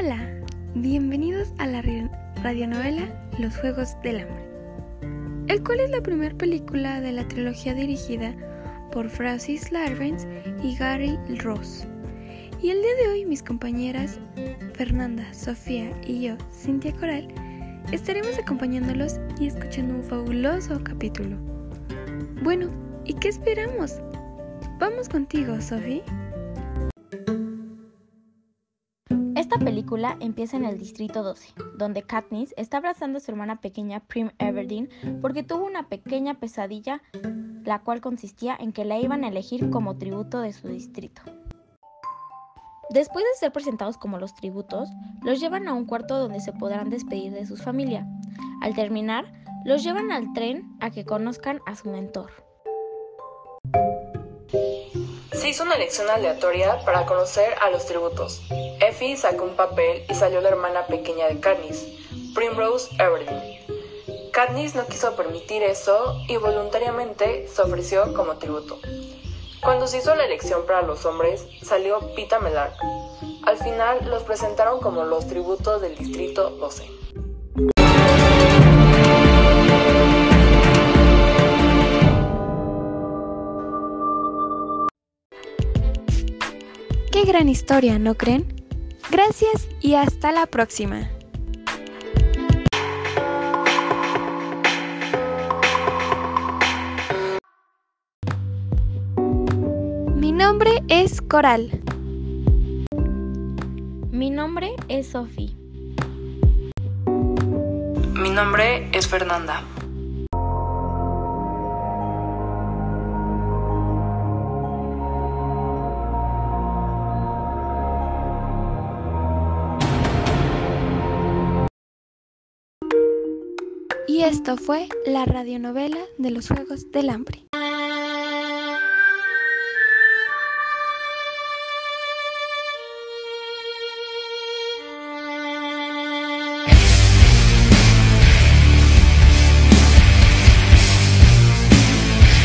Hola, bienvenidos a la radionovela Los Juegos del Hambre, el cual es la primera película de la trilogía dirigida por Francis Lawrence y Gary Ross. Y el día de hoy mis compañeras Fernanda, Sofía y yo, Cintia Coral, estaremos acompañándolos y escuchando un fabuloso capítulo. Bueno, ¿y qué esperamos? Vamos contigo, Sofía. Esta película empieza en el Distrito 12, donde Katniss está abrazando a su hermana pequeña Prim Everdeen porque tuvo una pequeña pesadilla, la cual consistía en que la iban a elegir como tributo de su distrito. Después de ser presentados como los tributos, los llevan a un cuarto donde se podrán despedir de su familia. Al terminar, los llevan al tren a que conozcan a su mentor. Se hizo una elección aleatoria para conocer a los tributos. Effie sacó un papel y salió la hermana pequeña de Katniss, Primrose Everdeen. Katniss no quiso permitir eso y voluntariamente se ofreció como tributo. Cuando se hizo la elección para los hombres, salió Pita Melark. Al final los presentaron como los tributos del Distrito 12. Qué gran historia, ¿no creen? Gracias y hasta la próxima. Mi nombre es Coral. Mi nombre es Sophie. Mi nombre es Fernanda. Y esto fue la radionovela de los Juegos del Hambre.